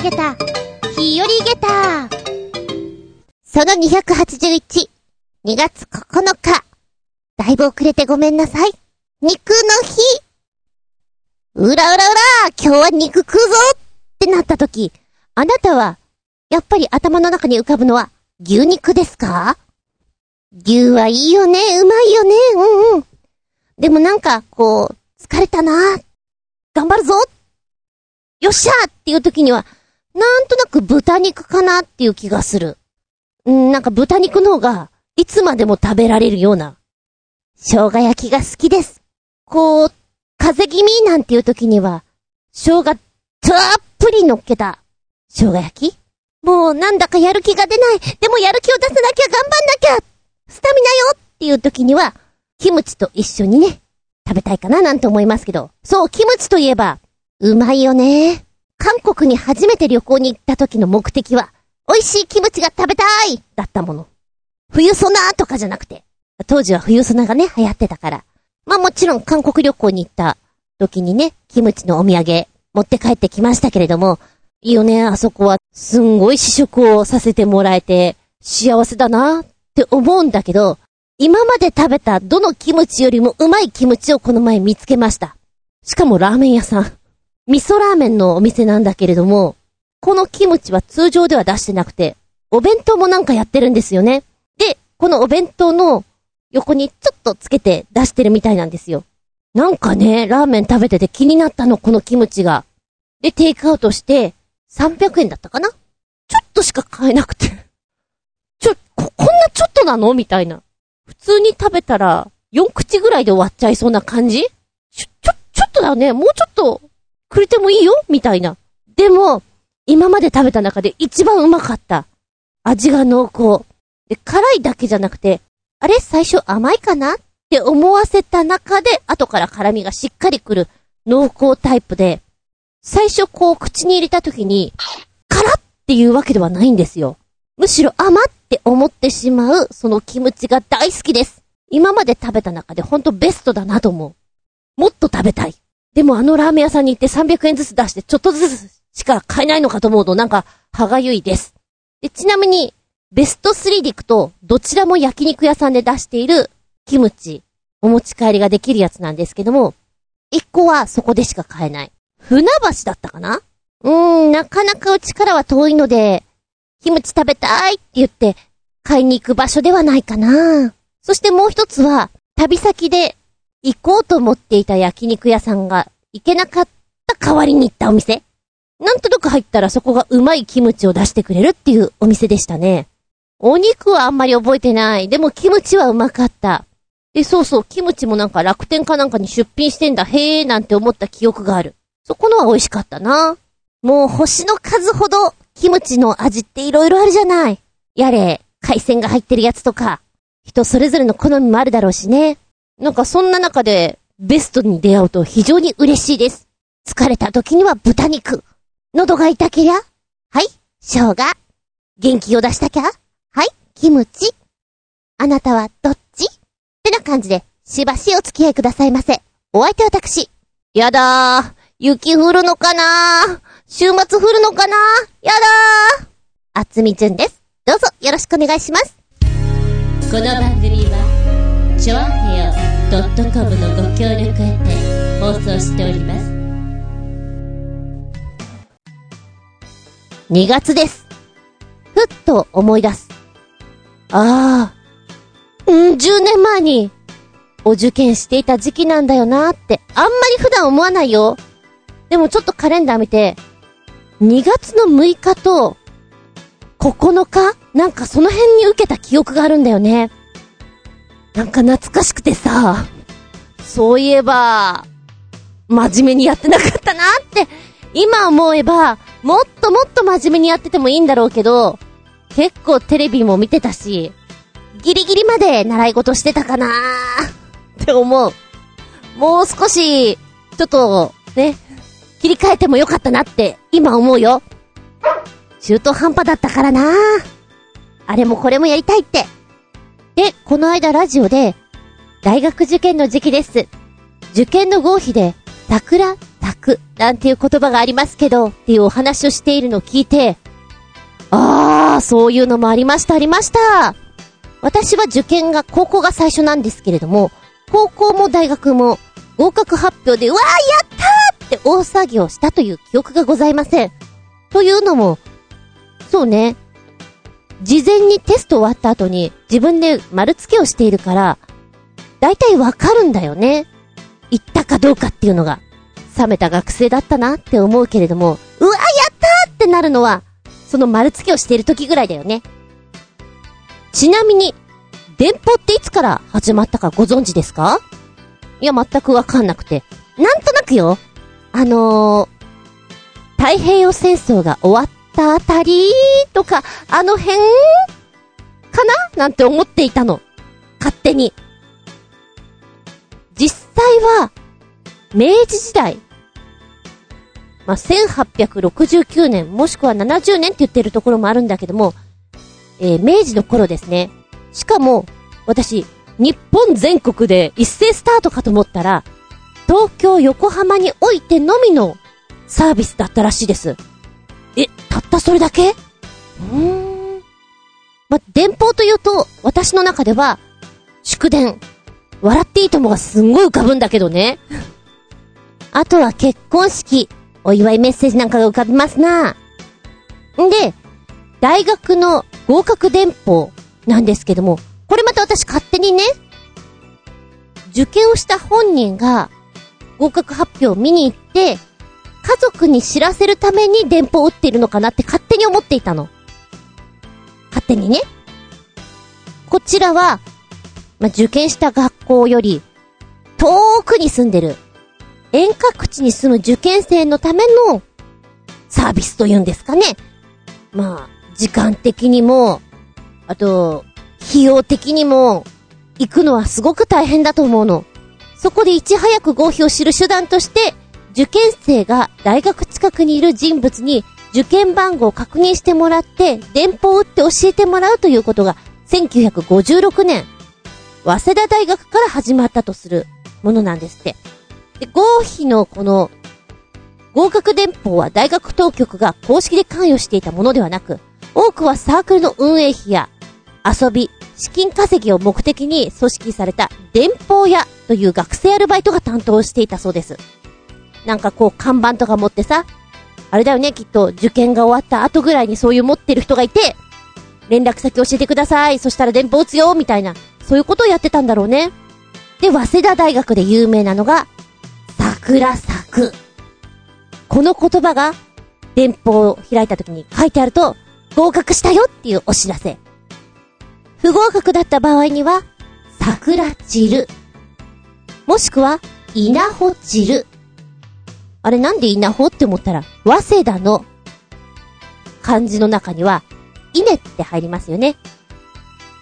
あげた、日和ゲタその281、2月9日。だいぶ遅れてごめんなさい。肉の日。うらうらうら。今日は肉食うぞってなった時、あなたは、やっぱり頭の中に浮かぶのは牛肉ですか？牛はいいよね、うまいよね、うんうん。でもなんか、こう、疲れたな。頑張るぞ。よっしゃっていう時には、なんとなく豚肉かなっていう気がする。んなんか豚肉の方が、いつまでも食べられるような。生姜焼きが好きです。こう、風邪気味なんていう時には、生姜たっぷり乗っけた、生姜焼き？もうなんだかやる気が出ない。でもやる気を出さなきゃ頑張んなきゃスタミナよっていう時には、キムチと一緒にね、食べたいかななんて思いますけど。そう、キムチといえば、うまいよね。韓国に初めて旅行に行った時の目的は、美味しいキムチが食べたいだったもの。冬ソナーとかじゃなくて。当時は冬ソナがね、流行ってたから。まあもちろん韓国旅行に行った時にね、キムチのお土産持って帰ってきましたけれども、いいよね、あそこはすんごい試食をさせてもらえて幸せだなって思うんだけど、今まで食べたどのキムチよりもうまいキムチをこの前見つけました。しかもラーメン屋さん。味噌ラーメンのお店なんだけれども、このキムチは通常では出してなくて、お弁当もなんかやってるんですよね。で、このお弁当の横にちょっとつけて出してるみたいなんですよ。なんかね、ラーメン食べてて気になったの、このキムチが。で、テイクアウトして、300円だったかな？ちょっとしか買えなくて。ちょ、こ、こんなちょっとなの？みたいな。普通に食べたら、4口ぐらいで終わっちゃいそうな感じ？ちょ、ちょ、ちょっとだね。もうちょっと、くれてもいいよみたいな。でも、今まで食べた中で一番うまかった。味が濃厚。で、辛いだけじゃなくて、あれ最初甘いかなって思わせた中で、後から辛みがしっかりくる濃厚タイプで、最初こう口に入れた時に、辛っていうわけではないんですよ。むしろ甘って思ってしまう、そのキムチが大好きです。今まで食べた中でほんとベストだなと思う。もっと食べたい。でもあのラーメン屋さんに行って300円ずつ出してちょっとずつしか買えないのかと思うとなんか歯がゆいです。で、ちなみに、ベスト3で行くと、どちらも焼肉屋さんで出しているキムチ、お持ち帰りができるやつなんですけども、1個はそこでしか買えない。船橋だったかな？うーん、なかなかうちからは遠いので、キムチ食べたいって言って買いに行く場所ではないかな。そしてもう一つは、旅先で行こうと思っていた焼肉屋さんが行けなかった代わりに行ったお店。なんとなく入ったらそこがうまいキムチを出してくれるっていうお店でしたね。お肉はあんまり覚えてない。でもキムチはうまかった。で、そうそう、キムチもなんか楽天かなんかに出品してんだ、へーなんて思った記憶がある。そこのは美味しかったな。もう星の数ほど、キムチの味って色々あるじゃない。やれ、海鮮が入ってるやつとか、人それぞれの好みもあるだろうしね。なんかそんな中で、ベストに出会うと非常に嬉しいです。疲れた時には豚肉。喉が痛けりゃはい、生姜。元気を出したきゃはい、キムチ。あなたはどっち？ってな感じで、しばしお付き合いくださいませ。お相手は私。やだー。雪降るのかなー週末降るのかなーやだーあつみじゅんです。どうぞよろしくお願いします。この番組は、ちょ .com のご協力へて放送しております。2月です。ふっと思い出す。ああ、うん、10年前に、お受験していた時期なんだよなって、あんまり普段思わないよ。でもちょっとカレンダー見て、2月の6日と、9日？なんかその辺に受けた記憶があるんだよね。なんか懐かしくてさ、そういえば、真面目にやってなかったなって、今思えば、もっともっと真面目にやっててもいいんだろうけど、結構テレビも見てたし、ギリギリまで習い事してたかなーって思う。もう少し、ちょっと、ね、切り替えてもよかったなって今思うよ。中途半端だったからなあれもこれもやりたいって。で、この間ラジオで、大学受験の時期です。受験の合否で、桜、咲く、なんていう言葉がありますけど、っていうお話をしているのを聞いて、あー、そういうのもありました、ありました。私は受験が、高校が最初なんですけれども、高校も大学も合格発表で、うわー、やったーって大騒ぎをしたという記憶がございません。というのも、そうね、事前にテスト終わった後に自分で丸付けをしているから、だいたいわかるんだよね。行ったかどうかっていうのが。冷めた学生だったなって思うけれども、うわ、やったーってなるのは、その丸付けをしている時ぐらいだよね。ちなみに、電報っていつから始まったかご存知ですか？いや、全くわかんなくて。なんとなくよ。あのー、太平洋戦争が終わったあたりとか、あの辺かな？なんて思っていたの。勝手に。実際は、明治時代、まあ、1869年、もしくは70年って言ってるところもあるんだけども、えー、明治の頃ですね。しかも、私、日本全国で一斉スタートかと思ったら、東京、横浜においてのみのサービスだったらしいです。え、たったそれだけ？うーん。ま、電報というと、私の中では、祝電、笑っていいともがすんごい浮かぶんだけどね。あとは結婚式、お祝いメッセージなんかが浮かびますな。んで、大学の合格電報なんですけども、これまた私勝手にね、受験をした本人が合格発表を見に行って、家族に知らせるために電報を打っているのかなって勝手に思っていたの。勝手にね。こちらは、まあ、受験した学校より遠くに住んでる遠隔地に住む受験生のためのサービスというんですかね。まあ、時間的にも、あと、費用的にも、行くのはすごく大変だと思うの。そこでいち早く合否を知る手段として、受験生が大学近くにいる人物に受験番号を確認してもらって、電報を打って教えてもらうということが、1956年、早稲田大学から始まったとするものなんですって。で、合否のこの、合格電報は大学当局が公式で関与していたものではなく、多くはサークルの運営費や遊び、資金稼ぎを目的に組織された電報屋という学生アルバイトが担当していたそうです。なんかこう看板とか持ってさ、あれだよね、きっと受験が終わった後ぐらいにそういう持ってる人がいて、連絡先教えてください、そしたら電報打つよ、みたいな、そういうことをやってたんだろうね。で、早稲田大学で有名なのが、桜咲く。この言葉が、電報を開いた時に書いてあると、合格したよっていうお知らせ。不合格だった場合には、桜散る。もしくは、稲穂散る。あれなんで稲穂って思ったら、早稲田の漢字の中には、稲って入りますよね。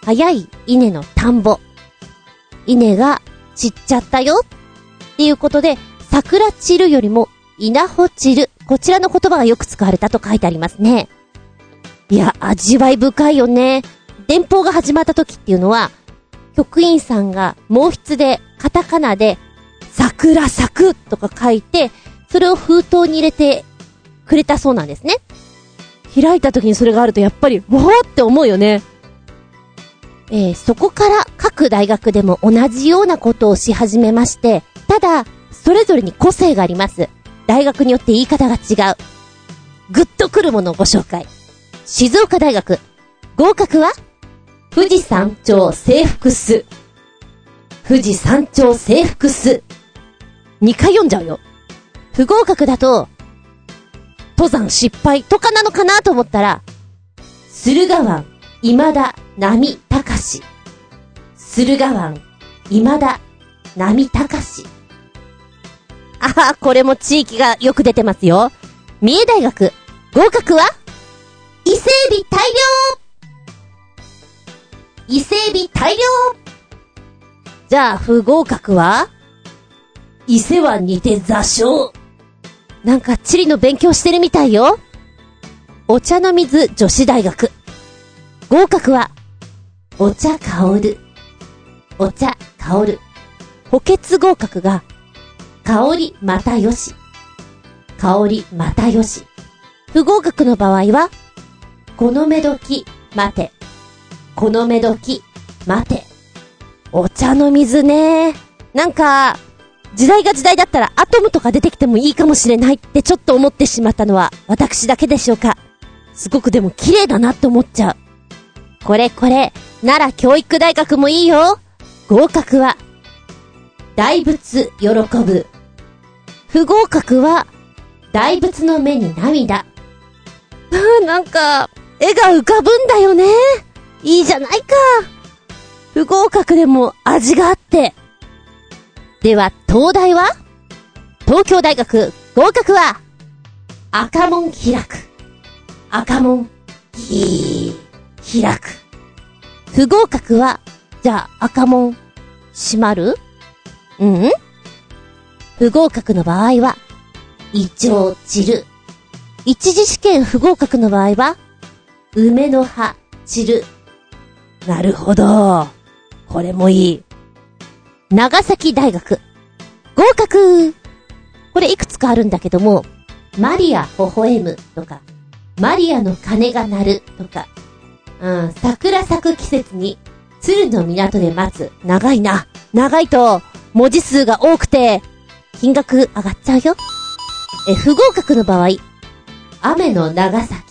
早い稲の田んぼ。稲が散っちゃったよっていうことで、桜散るよりも稲穂散る。こちらの言葉がよく使われたと書いてありますね。いや、味わい深いよね。電報が始まった時っていうのは、局員さんが毛筆で、カタカナで、桜咲くとか書いて、それを封筒に入れてくれたそうなんですね。開いた時にそれがあるとやっぱり、わーって思うよね。えー、そこから各大学でも同じようなことをし始めまして、ただ、それぞれに個性があります。大学によって言い方が違う。ぐっとくるものをご紹介。静岡大学。合格は富士山頂制服す。富士山頂制服す。2回読んじゃうよ。不合格だと、登山失敗とかなのかなと思ったら、駿河湾、未だ、波、高し。駿河湾、未だ、波、高し。ああ、これも地域がよく出てますよ。三重大学、合格は伊勢海老大量伊勢海老大量じゃあ、不合格は伊勢湾にて座礁。なんか、地理の勉強してるみたいよ。お茶の水女子大学。合格は、お茶香る。お茶香る。補欠合格が、香りまたよし。香り、またよし。不合格の場合は、このめどき、待て。このめどき、待て。お茶の水ね。なんか、時代が時代だったらアトムとか出てきてもいいかもしれないってちょっと思ってしまったのは私だけでしょうか。すごくでも綺麗だなって思っちゃう。これこれ、奈良教育大学もいいよ。合格は、大仏喜ぶ。不合格は、大仏の目に涙。ああ、なんか、絵が浮かぶんだよね。いいじゃないか。不合格でも味があって。では、東大は？東京大学合格は？赤門開く。赤門、ひー、開く。不合格は、じゃあ赤門、閉まる？うん？不合格の場合は、胃腸散る。一次試験不合格の場合は、梅の葉散る。なるほど。これもいい。長崎大学。合格これいくつかあるんだけども、マリア微笑むとか、マリアの鐘が鳴るとか、うん、桜咲く季節に、鶴の港で待つ。長いな。長いと、文字数が多くて、金額上がっちゃうよ。え、不合格の場合、雨の長崎。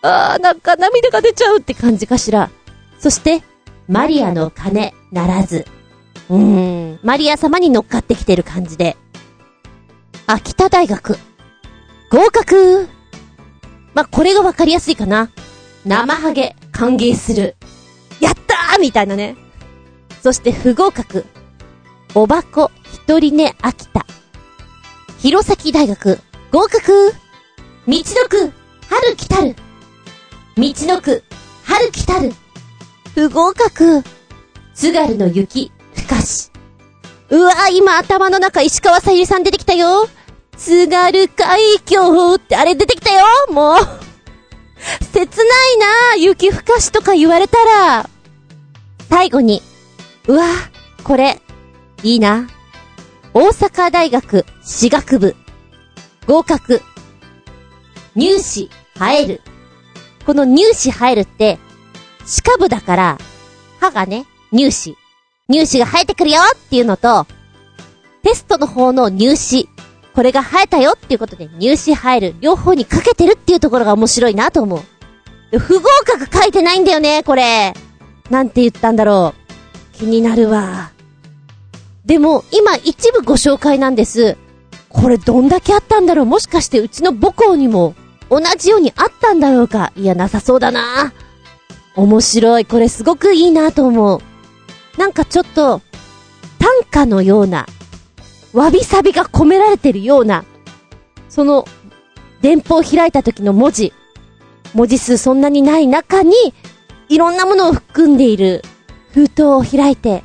あー、なんか涙が出ちゃうって感じかしら。そして、マリアの鐘、ならず。うーん、マリア様に乗っかってきてる感じで。秋田大学。合格まこれがわかりやすいかな。生ハゲ、歓迎する。やったーみたいなね。そして不合格。おばこ、一人寝、秋田。弘前大学、合格道のく、春来たる。道のく、春来たる。不合格。津軽の雪、かし。うわぁ、今頭の中石川さゆりさん出てきたよ。津軽海峡ってあれ出てきたよもう。切ないな雪ふかしとか言われたら。最後に。うわぁ、これ、いいな。大阪大学私学部。合格。入試、生える。この入試生えるって、歯科部だから、歯がね、入試。入試が生えてくるよっていうのと、テストの方の入試。これが生えたよっていうことで入試生える。両方にかけてるっていうところが面白いなと思う。不合格書いてないんだよね、これ。なんて言ったんだろう。気になるわ。でも、今一部ご紹介なんです。これどんだけあったんだろうもしかしてうちの母校にも同じようにあったんだろうかいや、なさそうだな。面白い。これすごくいいなと思う。なんかちょっと、短歌のような、わびさびが込められてるような、その、電報を開いた時の文字、文字数そんなにない中に、いろんなものを含んでいる封筒を開いて、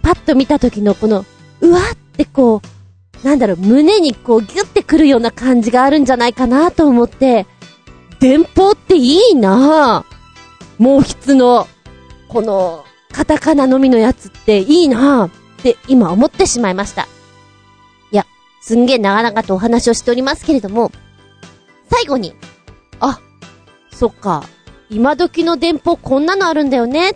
パッと見た時のこの、うわってこう、なんだろう、胸にこうギュってくるような感じがあるんじゃないかなと思って、電報っていいなぁ。毛筆の、この、カタカナのみのやつっていいなぁって今思ってしまいました。いや、すんげえ長々とお話をしておりますけれども、最後に、あ、そっか、今時の電報こんなのあるんだよね。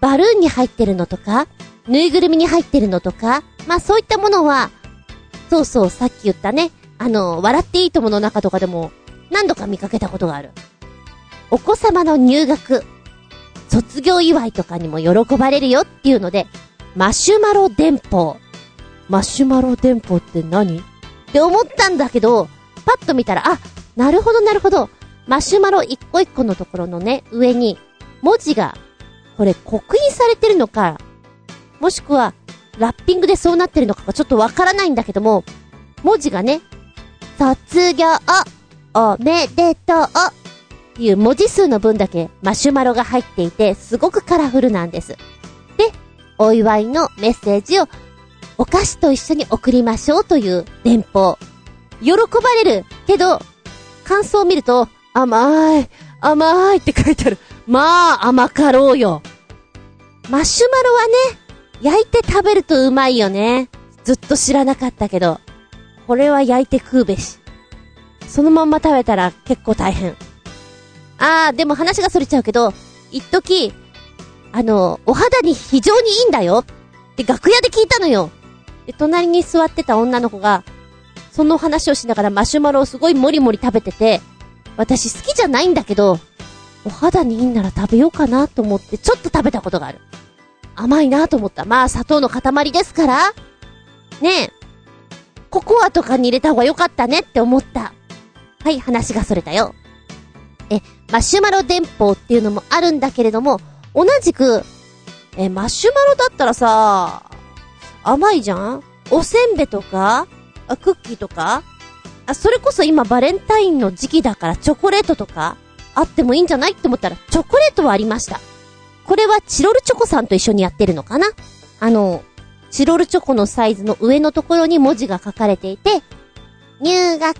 バルーンに入ってるのとか、ぬいぐるみに入ってるのとか、まあそういったものは、そうそう、さっき言ったね、あの、笑っていいともの中とかでも、何度か見かけたことがある。お子様の入学、卒業祝いとかにも喜ばれるよっていうので、マシュマロ電報。マシュマロ電報って何？って思ったんだけど、パッと見たら、あ、なるほどなるほど。マシュマロ一個一個のところのね、上に、文字が、これ刻印されてるのか、もしくは、ラッピングでそうなってるのかがちょっとわからないんだけども、文字がね、卒業、おめでとうっていう文字数の分だけマシュマロが入っていて、すごくカラフルなんです。で、お祝いのメッセージをお菓子と一緒に送りましょうという電報。喜ばれるけど、感想を見ると、甘い、甘いって書いてある。まあ、甘かろうよ。マシュマロはね、焼いて食べるとうまいよね。ずっと知らなかったけど。これは焼いて食うべし。そのまんま食べたら結構大変。あー、でも話が逸れちゃうけど、一時、あの、お肌に非常にいいんだよって楽屋で聞いたのよ。で、隣に座ってた女の子が、その話をしながらマシュマロをすごいもりもり食べてて、私好きじゃないんだけど、お肌にいいんなら食べようかなと思ってちょっと食べたことがある。甘いなと思った。まあ砂糖の塊ですから。ねえ。ココアとかに入れた方が良かったねって思った。はい、話がそれたよ。え、マシュマロ電報っていうのもあるんだけれども、同じく、え、マシュマロだったらさ、甘いじゃん？おせんべとかあ、クッキーとか？あ、それこそ今バレンタインの時期だからチョコレートとかあってもいいんじゃない？って思ったら、チョコレートはありました。これはチロルチョコさんと一緒にやってるのかな？あの、チロルチョコのサイズの上のところに文字が書かれていて、入学、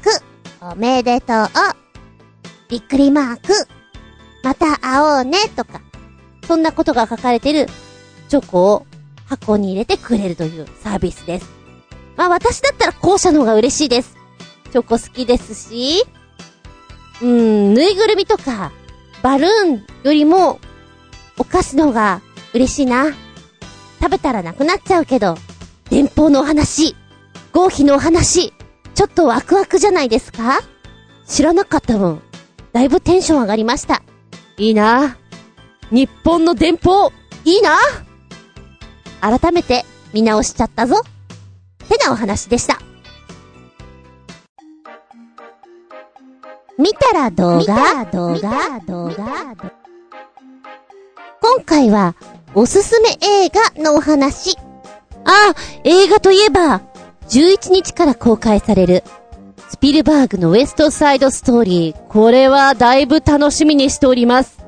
おめでとう、びっくりマーク、また会おうね、とか、そんなことが書かれてるチョコを箱に入れてくれるというサービスです。まあ私だったら後者の方が嬉しいです。チョコ好きですし、うーん、ぬいぐるみとか、バルーンよりも、お菓子の方が嬉しいな。食べたらなくなっちゃうけど、電報のお話、合否のお話、ちょっとワクワクじゃないですか？知らなかった分、だいぶテンション上がりました。いいな日本の電報、いいな改めて見直しちゃったぞ。てなお話でした。見たら動画、動画、動画。今回は、おすすめ映画のお話。ああ、映画といえば、11日から公開される、スピルバーグのウエストサイドストーリー。これはだいぶ楽しみにしております。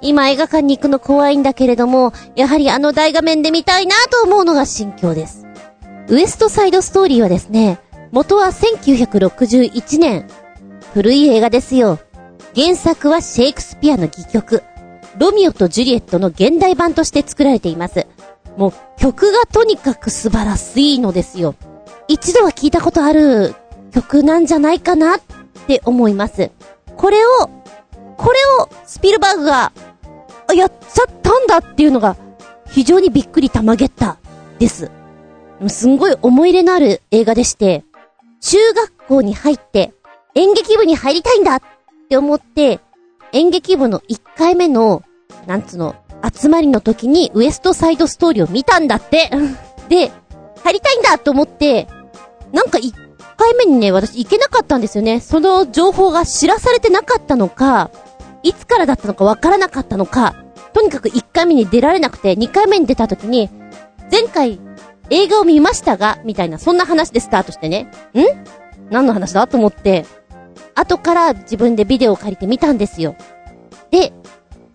今映画館に行くの怖いんだけれども、やはりあの大画面で見たいなと思うのが心境です。ウエストサイドストーリーはですね、元は1961年、古い映画ですよ。原作はシェイクスピアの戯曲、ロミオとジュリエットの現代版として作られています。もう曲がとにかく素晴らしいのですよ。一度は聞いたことある曲なんじゃないかなって思います。これを、これをスピルバーグが、やっちゃったんだっていうのが非常にびっくりたまげったです。すんごい思い入れのある映画でして、中学校に入って演劇部に入りたいんだって思って、演劇部の1回目の、なんつうの、集まりの時にウエストサイドストーリーを見たんだって。で、入りたいんだと思って、なんか回目にね、私行けなかったんですよね。その情報が知らされてなかったのか、いつからだったのかわからなかったのか、とにかく1回目に出られなくて、2回目に出た時に、前回映画を見ましたが、みたいな、そんな話でスタートしてね。ん？何の話だと思って、後から自分でビデオを借りてみたんですよ。で、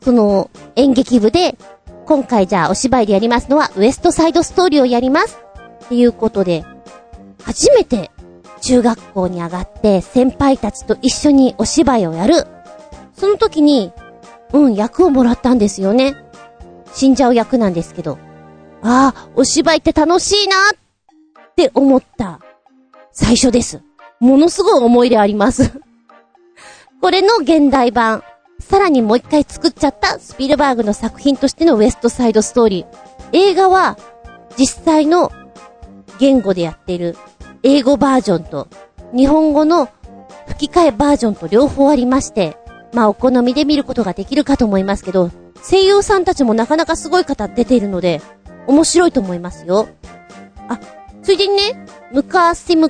その演劇部で、今回じゃあお芝居でやりますのはウエストサイドストーリーをやりますっていうことで、初めて中学校に上がって先輩たちと一緒にお芝居をやる。その時に、うん、役をもらったんですよね。死んじゃう役なんですけど。ああ、お芝居って楽しいなって思った最初です。ものすごい思い入れあります これの現代版。さらにもう一回作っちゃったスピルバーグの作品としてのウエストサイドストーリー。映画は実際の言語でやっている英語バージョンと日本語の吹き替えバージョンと両方ありまして、まあお好みで見ることができるかと思いますけど、声優さんたちもなかなかすごい方出ているので、面白いと思いますよ。あ、ついでにね、昔々、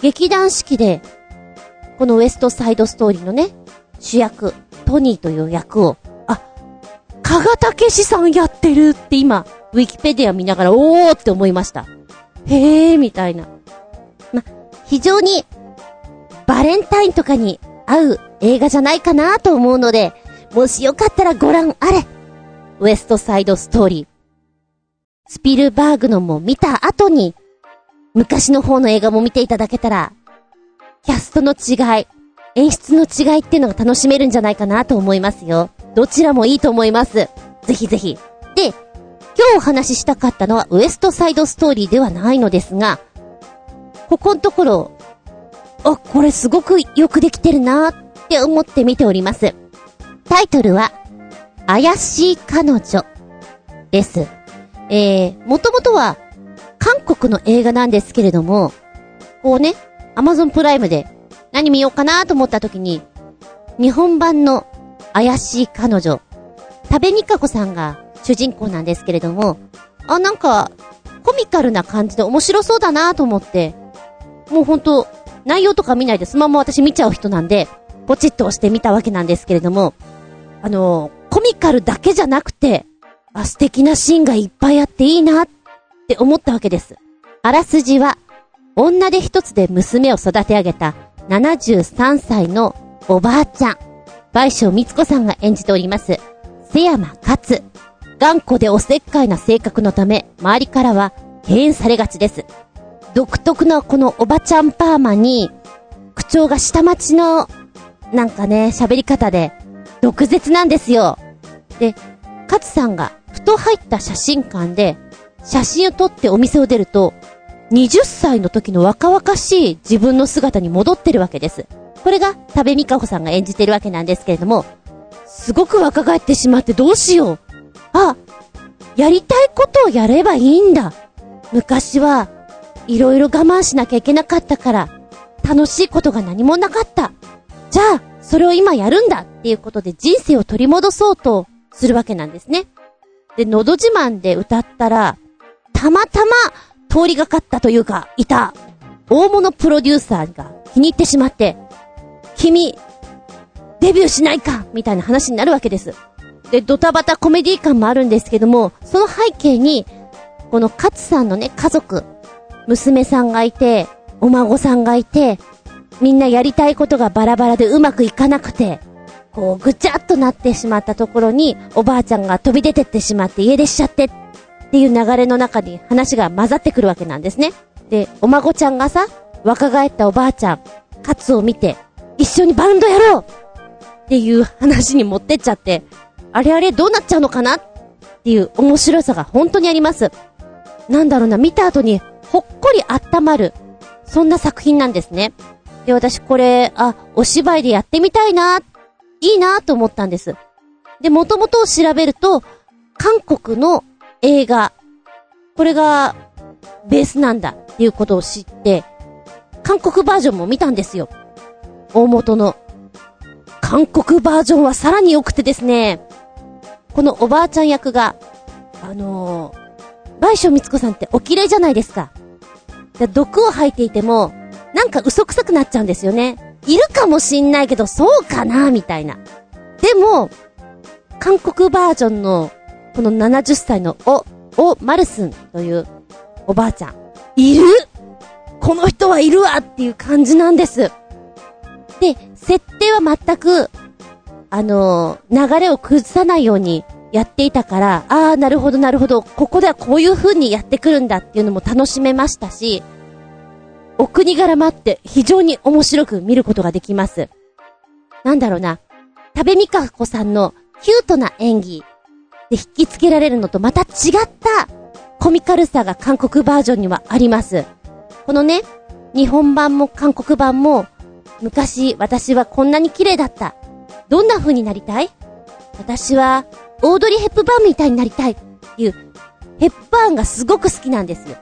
劇団四季でこのウエストサイドストーリーのね、主役、トニーという役を、あ、加賀武史さんやってるって今、ウィキペディア見ながら、おーって思いました。へー、みたいな。ま、非常に、バレンタインとかに合う映画じゃないかなと思うので、もしよかったらご覧あれ。ウエストサイドストーリー。スピルバーグのも見た後に、昔の方の映画も見ていただけたらキャストの違い、演出の違いっていうのが楽しめるんじゃないかなと思いますよ。どちらもいいと思います。ぜひぜひ。で、今日お話ししたかったのはウエストサイドストーリーではないのですが、ここのところ、あ、これすごくよくできてるなーって思って見ております。タイトルは、怪しい彼女です。えー、もともとは、韓国の映画なんですけれども、こうね、アマゾンプライムで何見ようかなと思った時に、日本版の怪しい彼女、多部未華子さんが主人公なんですけれども、あ、なんか、コミカルな感じで面白そうだなと思って、もうほんと、内容とか見ないでそのまま私見ちゃう人なんで、ポチッと押してみたわけなんですけれども、あの、コミカルだけじゃなくて、あ、素敵なシーンがいっぱいあっていいなって思ったわけです。あらすじは、女で一つで娘を育て上げた73歳のおばあちゃん、倍賞光子さんが演じております。瀬山勝。頑固でおせっかいな性格のため、周りからは敬遠されがちです。独特なこのおばちゃんパーマに、口調が下町の、なんかね、喋り方で、毒舌なんですよ。で、勝さんが、ふと入った写真館で、写真を撮ってお店を出ると、20歳の時の若々しい自分の姿に戻ってるわけです。これが、多部未華子さんが演じてるわけなんですけれども、すごく若返ってしまってどうしよう。あ、やりたいことをやればいいんだ。昔は、いろいろ我慢しなきゃいけなかったから、楽しいことが何もなかった。じゃあ、それを今やるんだっていうことで人生を取り戻そうとするわけなんですね。で、のど自慢で歌ったら、たまたま通りがかったというか、いた、大物プロデューサーが気に入ってしまって、君、デビューしないかみたいな話になるわけです。で、ドタバタコメディ感もあるんですけども、その背景に、この勝さんのね、家族、娘さんがいて、お孫さんがいて、みんなやりたいことがバラバラでうまくいかなくて、こう、ぐちゃっとなってしまったところに、おばあちゃんが飛び出てってしまって家出しちゃって、っていう流れの中に話が混ざってくるわけなんですね。で、お孫ちゃんがさ、若返ったおばあちゃん、カツを見て、一緒にバンドやろうっていう話に持ってっちゃって、あれあれどうなっちゃうのかなっていう面白さが本当にあります。なんだろうな、見た後にほっこり温まる、そんな作品なんですね。で、私これ、あ、お芝居でやってみたいな、いいなと思ったんです。で、元々を調べると、韓国の映画、これがベースなんだっていうことを知って、韓国バージョンも見たんですよ。大元の。韓国バージョンはさらに良くてですね、このおばあちゃん役が、あのー、倍賞光子さんってお綺麗じゃないですか。毒を吐いていても、なんか嘘くさくなっちゃうんですよね。いるかもしんないけど、そうかなみたいな。でも、韓国バージョンの、この70歳のお、お、マルスンというおばあちゃん。いる？この人はいるわっていう感じなんです。で、設定は全く、あの、流れを崩さないようにやっていたから、ああ、なるほどなるほど、ここではこういう風にやってくるんだっていうのも楽しめましたし、お国柄もあって非常に面白く見ることができます。なんだろうな、食べみかこさんのキュートな演技で引きつけられるのとまた違ったコミカルさが韓国バージョンにはあります。このね、日本版も韓国版も昔私はこんなに綺麗だった。どんな風になりたい？私はオードリー・ヘップバーンみたいになりたいっていう、ヘップバーンがすごく好きなんですよ。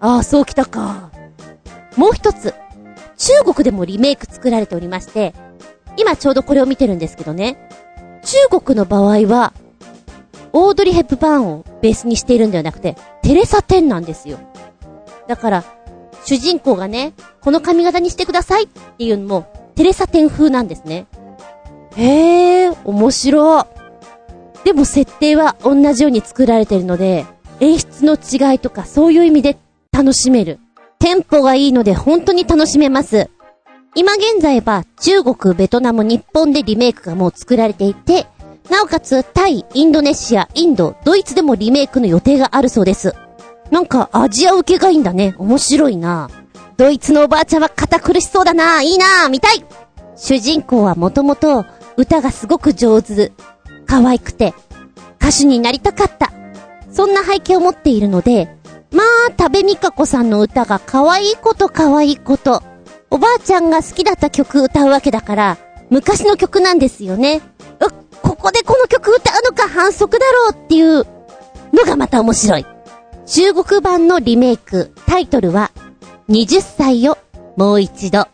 ああ、そうきたか。もう一つ、中国でもリメイク作られておりまして、今ちょうどこれを見てるんですけどね、中国の場合は、オードリー・ヘップバーンをベースにしているんではなくて、テレサ・テンなんですよ。だから、主人公がね、この髪型にしてくださいっていうのも、テレサ・テン風なんですね。へえ、面白。でも設定は同じように作られてるので、演出の違いとかそういう意味で楽しめる。テンポがいいので本当に楽しめます。今現在は中国、ベトナム、日本でリメイクがもう作られていて、なおかつタイ、インドネシア、インド、ドイツでもリメイクの予定があるそうです。なんかアジア受けがいいんだね。面白いな。ドイツのおばあちゃんは堅苦しそうだな。いいな。見たい主人公はもともと歌がすごく上手。可愛くて、歌手になりたかった。そんな背景を持っているので、まあ、食べみかこさんの歌が可愛いこと可愛いこと。おばあちゃんが好きだった曲歌うわけだから、昔の曲なんですよね。うここでこの曲歌うのか反則だろうっていうのがまた面白い。中国版のリメイク、タイトルは、20歳をもう一度、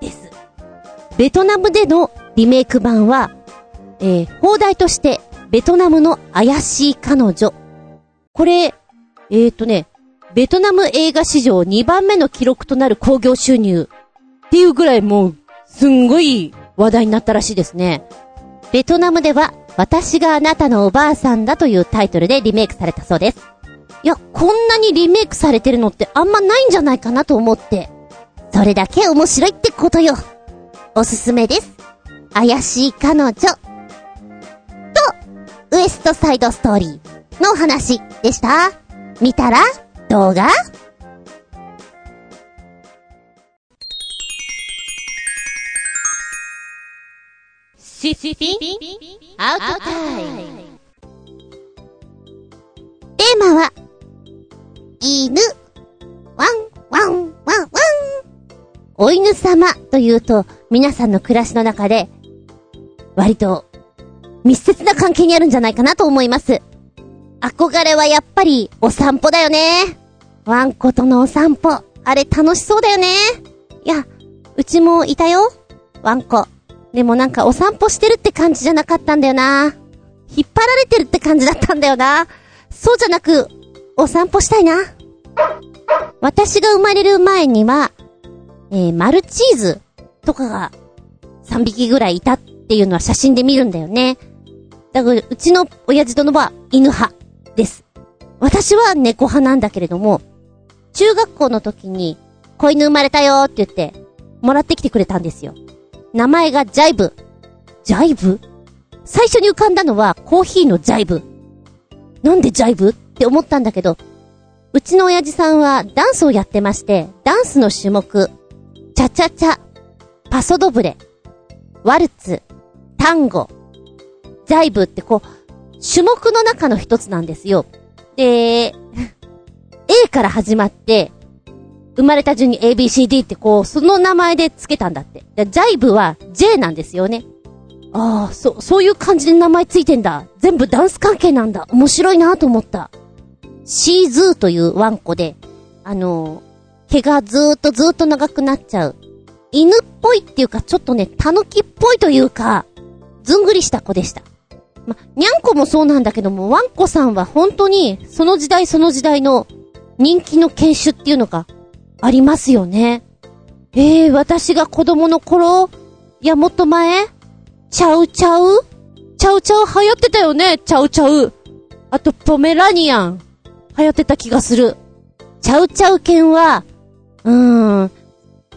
です。ベトナムでのリメイク版は、えー、放題として、ベトナムの怪しい彼女。これ、えーとね、ベトナム映画史上2番目の記録となる興行収入っていうぐらいもう、すんごい話題になったらしいですね。ベトナムでは、私があなたのおばあさんだというタイトルでリメイクされたそうです。いや、こんなにリメイクされてるのってあんまないんじゃないかなと思って。それだけ面白いってことよ。おすすめです。怪しい彼女。と、ウエストサイドストーリーの話でした。見たら？動画？シシピン？アウトタイムテーマは、犬。ワン、ワン、ワン、ワン。お犬様というと、皆さんの暮らしの中で、割と、密接な関係にあるんじゃないかなと思います。憧れはやっぱり、お散歩だよね。ワンコとのお散歩。あれ楽しそうだよね。いや、うちもいたよ。ワンコ。でもなんかお散歩してるって感じじゃなかったんだよな。引っ張られてるって感じだったんだよな。そうじゃなく、お散歩したいな。私が生まれる前には、えー、マルチーズとかが3匹ぐらいいたっっていうのは写真で見るんだよね。だから、うちの親父殿は犬派です。私は猫派なんだけれども、中学校の時に子犬生まれたよって言って、もらってきてくれたんですよ。名前がジャイブ。ジャイブ？最初に浮かんだのはコーヒーのジャイブ。なんでジャイブ？って思ったんだけど、うちの親父さんはダンスをやってまして、ダンスの種目、チャチャチャ、パソドブレ、ワルツ、タンゴ、ジャイブってこう、種目の中の一つなんですよ。で、A から始まって、生まれた順に ABCD ってこう、その名前で付けたんだって。でジャイブは J なんですよね。ああ、そ、そういう感じで名前ついてんだ。全部ダンス関係なんだ。面白いなと思った。シーズーというワンコで、あのー、毛がずーっとずーっと長くなっちゃう。犬っぽいっていうか、ちょっとね、タヌキっぽいというか、ずんぐりした子でした。ま、にゃんこもそうなんだけども、ワンコさんは本当に、その時代その時代の人気の犬種っていうのがありますよね。ええー、私が子供の頃、いや、もっと前チャウチャウ？チャウチャウ流行ってたよね、チャウチャウ。あと、ポメラニアン。流行ってた気がする。チャウチャウ犬は、うーん、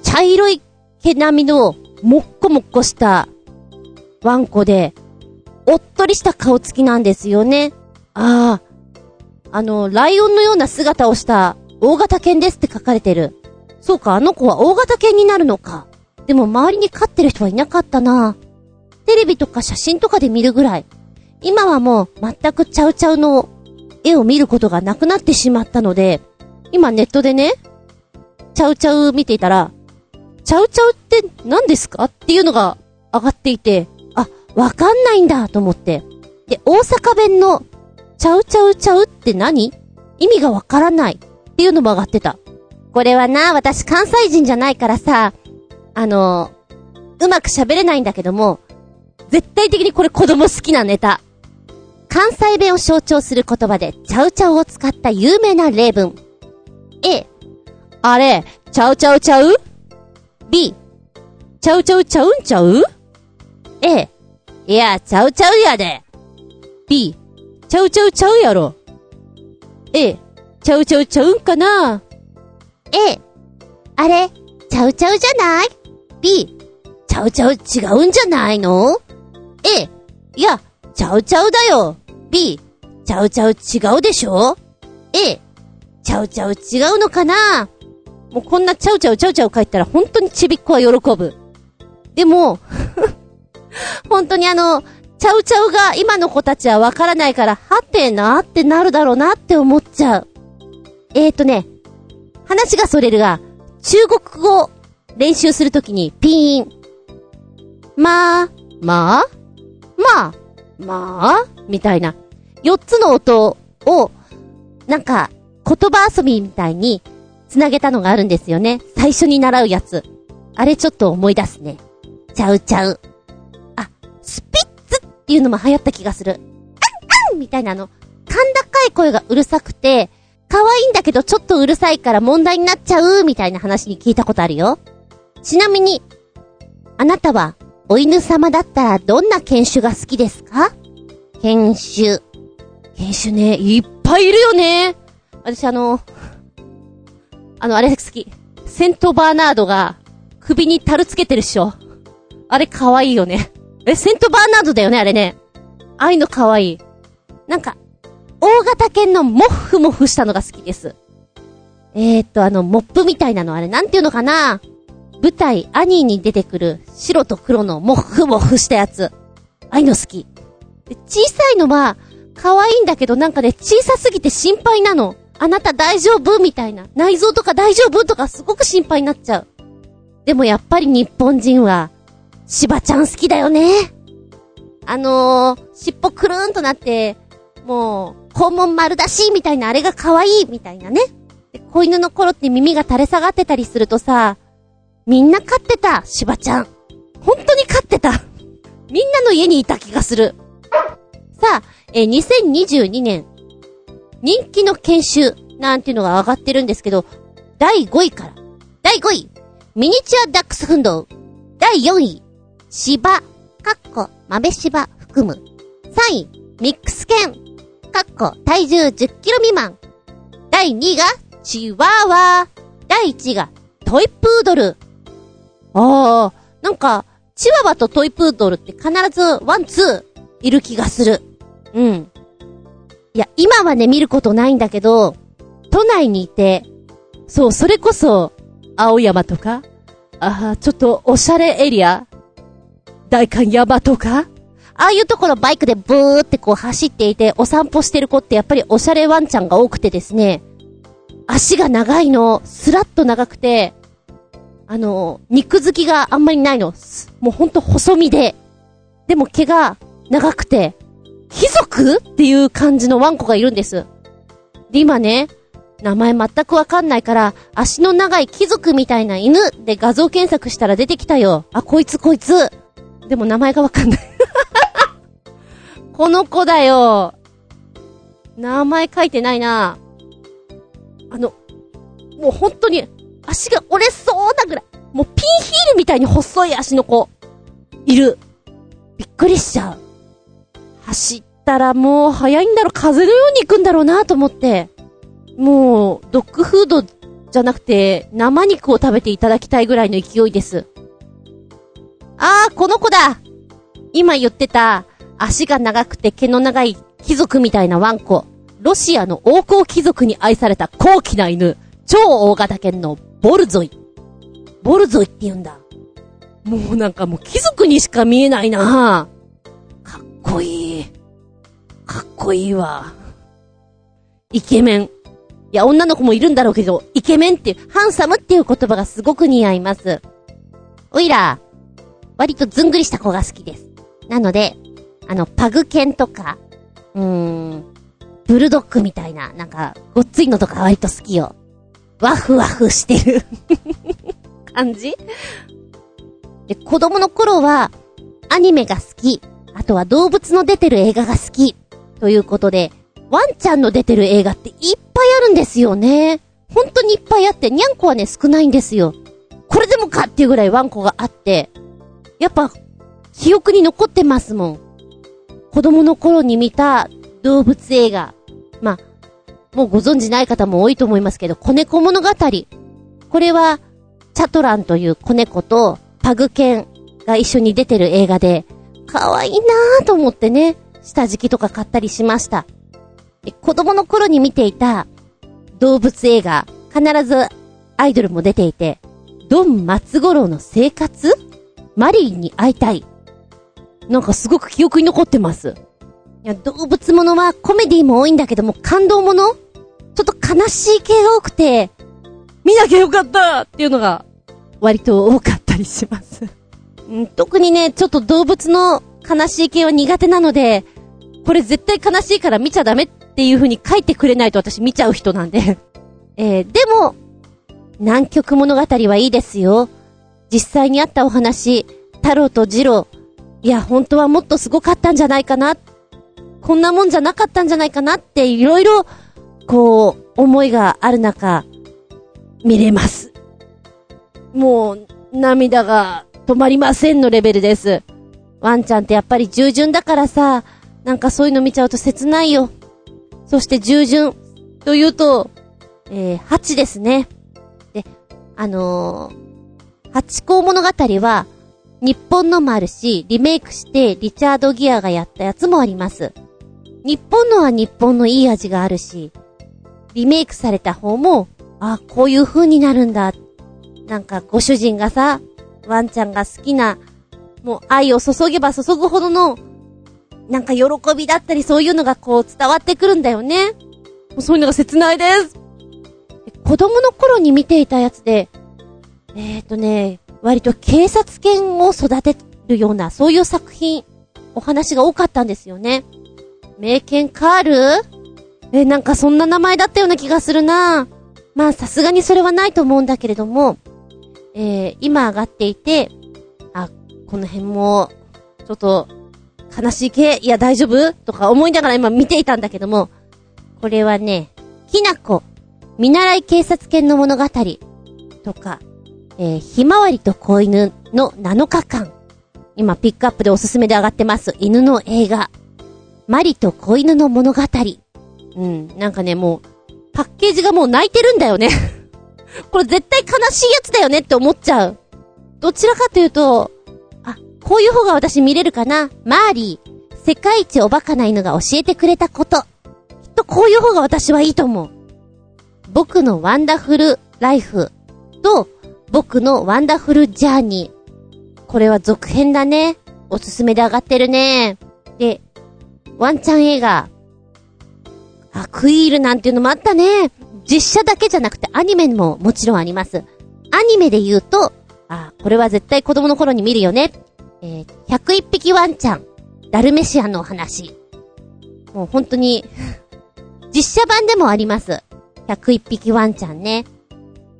茶色い毛並みの、もっこもっこした、ワンコで、おっとりした顔つきなんですよね。ああ、あの、ライオンのような姿をした、大型犬ですって書かれてる。そうか、あの子は大型犬になるのか。でも周りに飼ってる人はいなかったな。テレビとか写真とかで見るぐらい。今はもう全くチャウチャウの絵を見ることがなくなってしまったので、今ネットでね、チャウチャウ見ていたら、チャウチャウって何ですか？っていうのが上がっていて、わかんないんだと思って。で、大阪弁の、チャウチャウチャウって何？意味がわからないっていうのも上がってた。これはな、私関西人じゃないからさ、あの、うまく喋れないんだけども、絶対的にこれ子供好きなネタ。関西弁を象徴する言葉で、チャウチャウを使った有名な例文。A、あれ、チャウチャウちゃう ?B、チャウチャウちゃうんちゃう ?A、いや、チャウチャウやで。B、チャウチャウちゃうやろ。A、チャウチャウちゃうんかな A、あれ、ちゃうちゃうじゃない ?B、チャウチャウ違うんじゃないの ?A、いや、チャウチャウだよ。B、チャウチャウ違うでしょ ?A、チャウチャウ違うのかな？もうこんなチャウチャウチャウチャウ書いたら本当にちびっこは喜ぶ。でも、本当にあの、チャウチャウが今の子たちはわからないから、はてなってなるだろうなって思っちゃう。えーとね、話がそれるが、中国語練習するときにピーン。まあ、まあ、まあ、まあ、みたいな。4つの音を、なんか、言葉遊びみたいに、つなげたのがあるんですよね。最初に習うやつ。あれちょっと思い出すね。ちゃうちゃう。っていうのも流行った気がする。あんあんみたいなあの、甲高い声がうるさくて、可愛いんだけどちょっとうるさいから問題になっちゃう？みたいな話に聞いたことあるよ。ちなみに、あなたは、お犬様だったらどんな犬種が好きですか？犬種。犬種ね、いっぱいいるよね。私あの、あの、あれ好き。セントバーナードが首に樽つけてるっしょ。あれ可愛いよね。え、セントバーナードだよね、あれね。ああいうの可愛い。なんか、大型犬のモッフモフしたのが好きです。えー、っと、あの、モップみたいなのあれ、なんていうのかな舞台、アニーに出てくる白と黒のモッフモフしたやつ。ああいうの好き。小さいのは、可愛いんだけどなんかね、小さすぎて心配なの。あなた大丈夫みたいな。内臓とか大丈夫とかすごく心配になっちゃう。でもやっぱり日本人は、しばちゃん好きだよね。あのー、尻尾くるーんとなって、もう、肛門丸出しみたいなあれが可愛いみたいなね。で、子犬の頃って耳が垂れ下がってたりするとさ、みんな飼ってた、しばちゃん。本当に飼ってた。みんなの家にいた気がする。さあ、えー、2022年、人気の研修なんていうのが上がってるんですけど、第5位から。第5位、ミニチュアダックスフンド。第4位、芝、かっこ、豆芝含む。3位、ミックス犬、かっこ、体重10キロ未満。第2位が、チワワ。第1位が、トイプードル。ああ、なんか、チワワとトイプードルって必ずワン、ツー、いる気がする。うん。いや、今はね、見ることないんだけど、都内にいて、そう、それこそ、青山とか、ああ、ちょっとおしゃれエリア代官山とか？ああいうところバイクでブーってこう走っていて、お散歩してる子ってやっぱりおしゃれワンちゃんが多くてですね、足が長いの、スラッと長くて、あの、肉付きがあんまりないの。もうほんと細身で。でも毛が長くて、貴族っていう感じのワンコがいるんです。で、今ね、名前全くわかんないから、足の長い貴族みたいな犬で画像検索したら出てきたよ。あ、こいつこいつ。でも名前がわかんない この子だよ。名前書いてないな。あの、もう本当に、足が折れそうなぐらい。もうピンヒールみたいに細い足の子。いる。びっくりしちゃう。走ったらもう早いんだろ、風のように行くんだろうなと思って。もう、ドッグフードじゃなくて、生肉を食べていただきたいぐらいの勢いです。あー、この子だ今言ってた、足が長くて毛の長い貴族みたいなワンコ。ロシアの王侯貴族に愛された高貴な犬。超大型犬のボルゾイ。ボルゾイって言うんだ。もうなんかもう貴族にしか見えないなかっこいい。かっこいいわ。イケメン。いや、女の子もいるんだろうけど、イケメンっていう、ハンサムっていう言葉がすごく似合います。おいら、割とずんぐりした子が好きです。なので、あの、パグ犬とか、うーん、ブルドッグみたいな、なんか、ごっついのとか割と好きよ。ワフワフしてる 感じ？で、子供の頃は、アニメが好き。あとは動物の出てる映画が好き。ということで、ワンちゃんの出てる映画っていっぱいあるんですよね。本当にいっぱいあって、にゃんこはね、少ないんですよ。これでもかっていうぐらいワンコがあって、やっぱ、記憶に残ってますもん。子供の頃に見た動物映画。まあ、もうご存知ない方も多いと思いますけど、子猫物語。これは、チャトランという子猫とパグ犬が一緒に出てる映画で、可愛いなぁと思ってね、下敷きとか買ったりしました。子供の頃に見ていた動物映画、必ずアイドルも出ていて、ドン松五郎の生活マリーに会いたい。なんかすごく記憶に残ってます。いや、動物ものはコメディも多いんだけども、感動もの？ちょっと悲しい系が多くて、見なきゃよかったっていうのが割と多かったりします。うん特にね、ちょっと動物の悲しい系は苦手なので、これ絶対悲しいから見ちゃダメっていう風に書いてくれないと私見ちゃう人なんで。えー、でも、南極物語はいいですよ。実際にあったお話、太郎と次郎、いや、本当はもっとすごかったんじゃないかな。こんなもんじゃなかったんじゃないかなって、いろいろ、こう、思いがある中、見れます。もう、涙が止まりませんのレベルです。ワンちゃんってやっぱり従順だからさ、なんかそういうの見ちゃうと切ないよ。そして従順というと、えー、ハチですね。で、あのー、ハチ公物語は、日本のもあるし、リメイクしてリチャード・ギアがやったやつもあります。日本のは日本のいい味があるし、リメイクされた方も、あ、こういう風になるんだ。なんかご主人がさ、ワンちゃんが好きな、もう愛を注げば注ぐほどの、なんか喜びだったりそういうのがこう伝わってくるんだよね。もうそういうのが切ないです。子供の頃に見ていたやつで、えーとね、割と警察犬を育てるような、そういう作品、お話が多かったんですよね。名犬カール？え、なんかそんな名前だったような気がするな。まあさすがにそれはないと思うんだけれども、えー、今上がっていて、あ、この辺も、ちょっと、悲しい系、いや大丈夫？とか思いながら今見ていたんだけども、これはね、きなこ、見習い警察犬の物語、とか、えー、ひまわりと子犬の7日間。今ピックアップでおすすめで上がってます。犬の映画。マリと子犬の物語。うん、なんかね、もう、パッケージがもう泣いてるんだよね。これ絶対悲しいやつだよねって思っちゃう。どちらかというと、あ、こういう方が私見れるかな。マーリー、世界一おバカな犬が教えてくれたこと。きっとこういう方が私はいいと思う。僕のワンダフルライフと、僕のワンダフルジャーニー。これは続編だね。おすすめで上がってるね。で、ワンちゃん映画。あ、クイールなんていうのもあったね。実写だけじゃなくてアニメももちろんあります。アニメで言うと、あ、これは絶対子供の頃に見るよね。えー、101匹ワンちゃん。ダルメシアンのお話。もう本当に 実写版でもあります。101匹ワンちゃんね。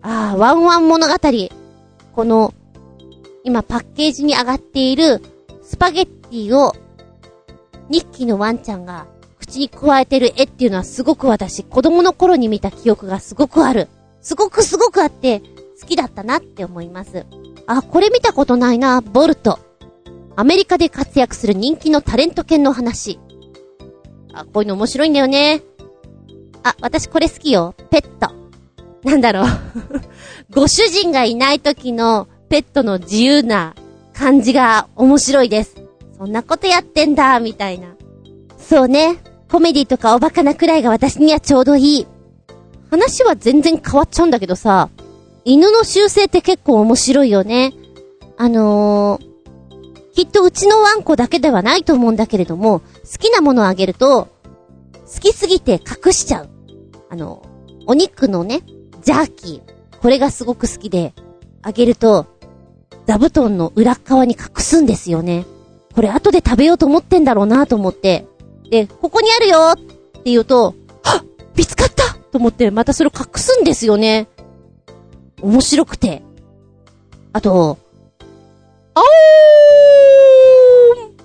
ああ、ワンワン物語。この、今パッケージに上がっているスパゲッティを2匹のワンちゃんが口に加えてる絵っていうのはすごく私、子供の頃に見た記憶がすごくある。すごくすごくあって、好きだったなって思います。あ、これ見たことないな、ボルト。アメリカで活躍する人気のタレント犬の話。あ、こういうの面白いんだよね。あ、私これ好きよ。ペット。なんだろう。ご主人がいない時のペットの自由な感じが面白いです。そんなことやってんだ、みたいな。そうね。コメディとかおバカなくらいが私にはちょうどいい。話は全然変わっちゃうんだけどさ、犬の習性って結構面白いよね。あのー、きっとうちのワンコだけではないと思うんだけれども、好きなものをあげると、好きすぎて隠しちゃう。あの、お肉のね、ジャーキー。これがすごく好きで、あげると、座布団の裏側に隠すんですよね。これ後で食べようと思ってんだろうなと思って。で、ここにあるよって言うと、はっ見つかったと思って、またそれを隠すんですよね。面白くて。あと、あおーん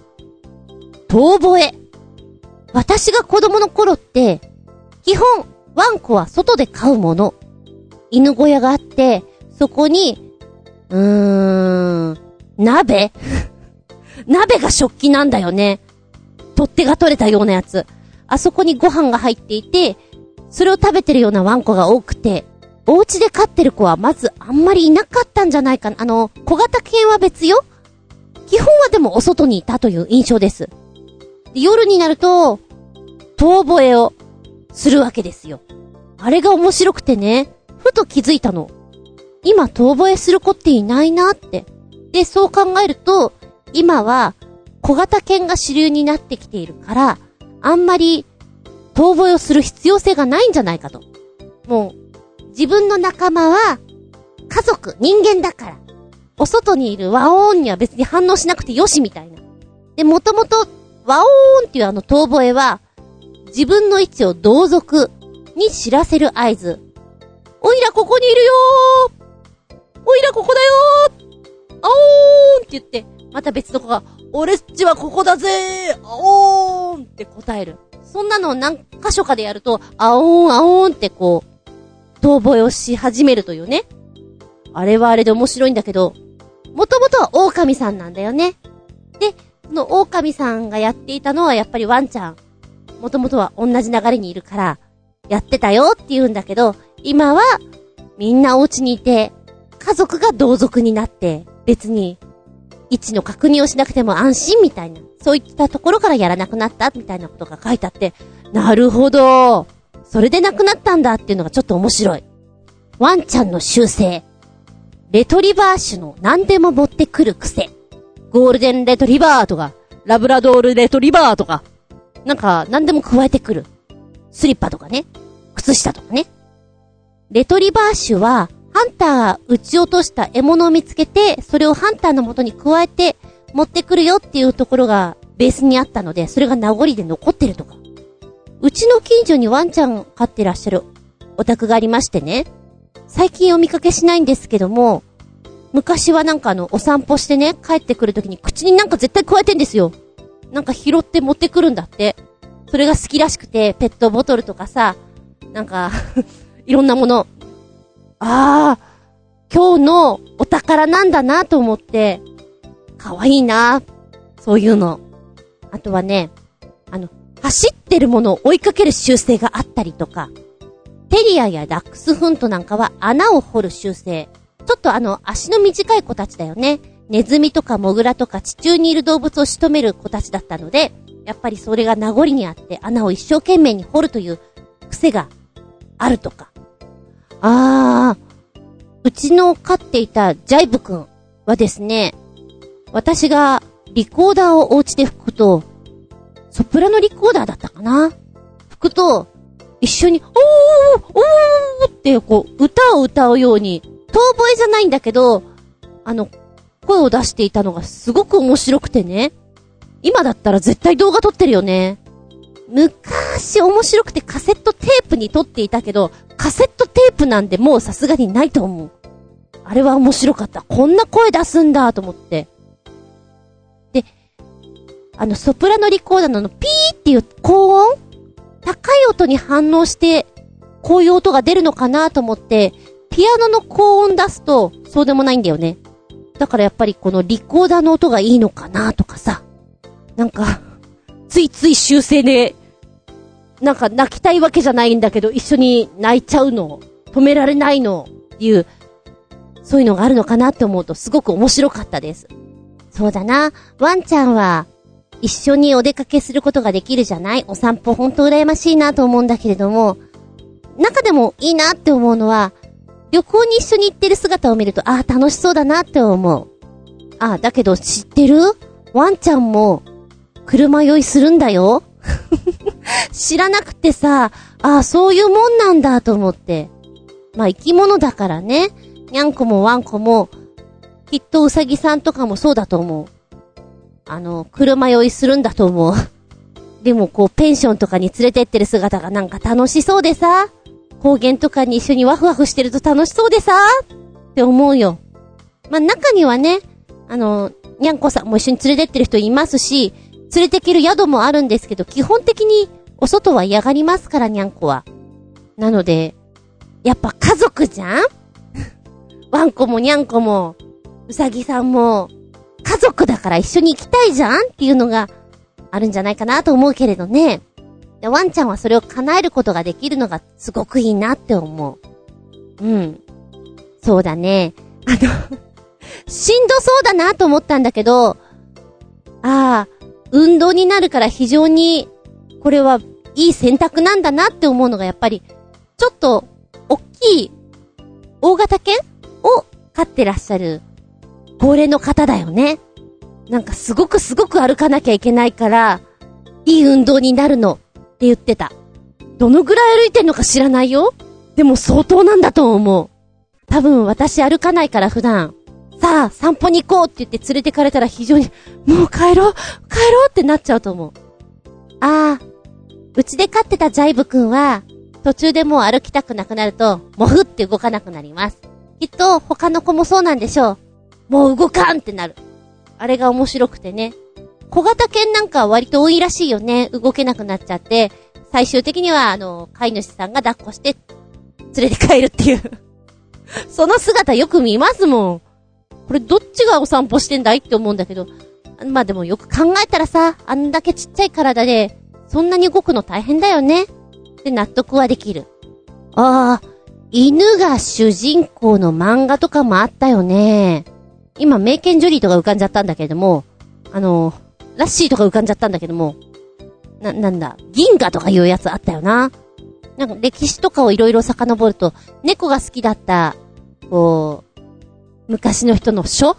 遠吠え。私が子供の頃って、基本、ワンコは外で飼うもの。犬小屋があって、そこに、うーん、鍋？鍋が食器なんだよね。取っ手が取れたようなやつ。あそこにご飯が入っていて、それを食べてるようなワンコが多くて、お家で飼ってる子はまずあんまりいなかったんじゃないかな。あの、小型犬は別よ。基本はでもお外にいたという印象です。で夜になると、遠吠えをするわけですよ。あれが面白くてね、ふと気づいたの。今遠吠えする子っていないなって。で、そう考えると、今は小型犬が主流になってきているから、あんまり遠吠えをする必要性がないんじゃないかと。もう、自分の仲間は家族、人間だから。お外にいる和音には別に反応しなくてよしみたいな。で、もともと和音っていうあの遠吠えは、自分の位置を同族に知らせる合図。おいらここにいるよーおいらここだよーあおーんって言って、また別の子が、俺っちはここだぜーあおーんって答える。そんなのを何箇所かでやると、あおーんあおーんってこう、遠吠えをし始めるというね。あれはあれで面白いんだけど、もともとは狼さんなんだよね。で、その狼さんがやっていたのはやっぱりワンちゃん。もともとは同じ流れにいるから、やってたよって言うんだけど、今は、みんなお家にいて、家族が同族になって、別に、位置の確認をしなくても安心みたいな、そういったところからやらなくなったみたいなことが書いてあって、なるほど。それでなくなったんだっていうのがちょっと面白い。ワンちゃんの習性。レトリバー種の何でも持ってくる癖。ゴールデンレトリバーとか、ラブラドールレトリバーとか、なんか何でも加えてくる。スリッパとかね。靴下とかね。レトリバー種は、ハンターが撃ち落とした獲物を見つけて、それをハンターの元に加えて持ってくるよっていうところがベースにあったので、それが名残で残ってるとか。うちの近所にワンちゃん飼ってらっしゃるお宅がありましてね。最近お見かけしないんですけども、昔はなんかあの、お散歩してね、帰ってくるときに口になんか絶対加えてんですよ。なんか拾って持ってくるんだって。それが好きらしくて、ペットボトルとかさ、なんか いろんなもの。ああ、今日のお宝なんだなと思って、かわいいなそういうの。あとはね、あの、走ってるものを追いかける習性があったりとか、テリアやダックスフントなんかは穴を掘る習性。ちょっとあの、足の短い子たちだよね。ネズミとかモグラとか地中にいる動物を仕留める子たちだったので、やっぱりそれが名残にあって穴を一生懸命に掘るという癖があるとか。あー、うちの飼っていたジャイブくんはですね、私がリコーダーをお家で吹くと、ソプラノリコーダーだったかな？吹くと、一緒に、おーおーってこう、歌を歌うように、遠吠えじゃないんだけど、あの、声を出していたのがすごく面白くてね。今だったら絶対動画撮ってるよね。昔面白くてカセットテープに撮っていたけど、カセットテープなんでもうさすがにないと思う。あれは面白かった。こんな声出すんだと思って。で、あの、ソプラノリコーダーのピーっていう高音？高い音に反応して、こういう音が出るのかなと思って、ピアノの高音出すと、そうでもないんだよね。だからやっぱりこのリコーダーの音がいいのかなとかさ。なんか、ついつい修正で、なんか泣きたいわけじゃないんだけど、一緒に泣いちゃうの、止められないの、っていう、そういうのがあるのかなって思うとすごく面白かったです。そうだな。ワンちゃんは、一緒にお出かけすることができるじゃない？お散歩ほんと羨ましいなと思うんだけれども、中でもいいなって思うのは、旅行に一緒に行ってる姿を見ると、ああ、楽しそうだなって思う。ああ、だけど知ってる？ワンちゃんも、車酔いするんだよ 知らなくてさ、ああ、そういうもんなんだと思って。まあ生き物だからね。にゃんこもワンコも、きっとうさぎさんとかもそうだと思う。あの、車酔いするんだと思う。でもこう、ペンションとかに連れてってる姿がなんか楽しそうでさ、高原とかに一緒にワフワフしてると楽しそうでさ、って思うよ。まあ、中にはね、あの、にゃんこさんも一緒に連れてってる人いますし、連れてける宿もあるんですけど、基本的にお外は嫌がりますから、にゃんこは。なので、やっぱ家族じゃん？ワンコもにゃんこも、うさぎさんも、家族だから一緒に行きたいじゃん？っていうのがあるんじゃないかなと思うけれどね。ワンちゃんはそれを叶えることができるのがすごくいいなって思う。うん。そうだね。あの しんどそうだなと思ったんだけど、ああ、運動になるから非常に、これはいい選択なんだなって思うのがやっぱり、ちょっと、おっきい、大型犬を飼ってらっしゃる高齢の方だよね。なんかすごくすごく歩かなきゃいけないから、いい運動になるのって言ってた。どのぐらい歩いてんのか知らないよでも相当なんだと思う。多分私歩かないから普段、さあ、散歩に行こうって言って連れてかれたら非常に、もう帰ろう、帰ろうってなっちゃうと思う。ああ、うちで飼ってたジャイブくんは、途中でもう歩きたくなくなると、もふって動かなくなります。きっと他の子もそうなんでしょう。もう動かんってなる。あれが面白くてね。小型犬なんか割と多いらしいよね。動けなくなっちゃって、最終的にはあの、飼い主さんが抱っこして、連れて帰るっていう その姿よく見ますもん。これどっちがお散歩してんだいって思うんだけど。まあでもよく考えたらさ、あんだけちっちゃい体で、そんなに動くの大変だよね。って納得はできる。ああ、犬が主人公の漫画とかもあったよね。今、メイケンジョリーとか浮かんじゃったんだけれども、あの、ラッシーとか浮かんじゃったんだけども、な、なんだ、銀河とかいうやつあったよな。なんか歴史とかをいろいろ遡ると、猫が好きだった、こう、昔の人の書？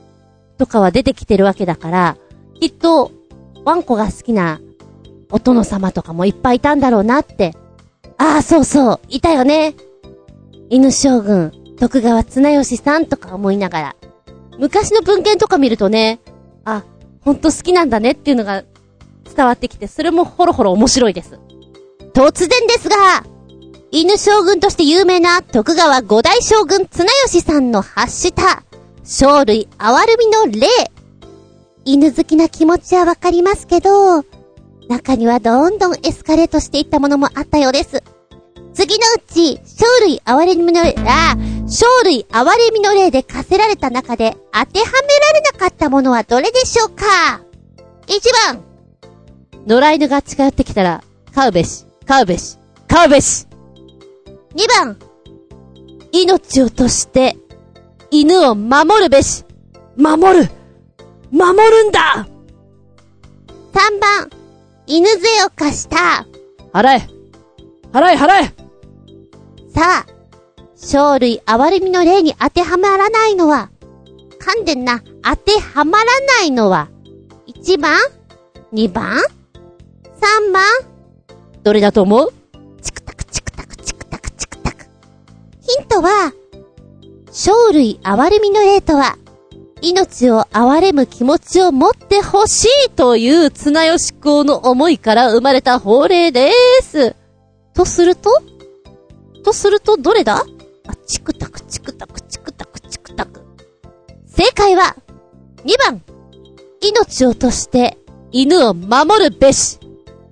とかは出てきてるわけだから、きっと、ワンコが好きなお殿様とかもいっぱいいたんだろうなって。ああ、そうそう、いたよね。犬将軍、徳川綱吉さんとか思いながら。昔の文献とか見るとね、あ、ほんと好きなんだねっていうのが伝わってきて、それもほろほろ面白いです。突然ですが、犬将軍として有名な徳川五代将軍綱吉さんの発した生類哀るみの霊。犬好きな気持ちはわかりますけど、中にはどんどんエスカレートしていったものもあったようです。次のうち、生類哀れみの霊、あ、生類哀れみの霊で課せられた中で当てはめられなかったものはどれでしょうか ?1 番。野良犬が近寄ってきたら、飼うべし、飼うべし、飼うべし。2番。命をとして、犬を守るべし。守る守るんだ !3 番。犬背を貸した。払え払え払えさあ、生類哀れみの例に当てはまらないのは、噛んでんな、当てはまらないのは、1番 ?2 番 ?3 番どれだと思う？チクタクチクタクチクタクチクタク。ヒントは、生類哀れみの例とは、命を憐れむ気持ちを持ってほしいという綱吉公の思いから生まれた法令です。とすると？とするとどれだ？あ、チクタクチクタクチクタクチクタク。正解は、2番。命を落として犬を守るべし。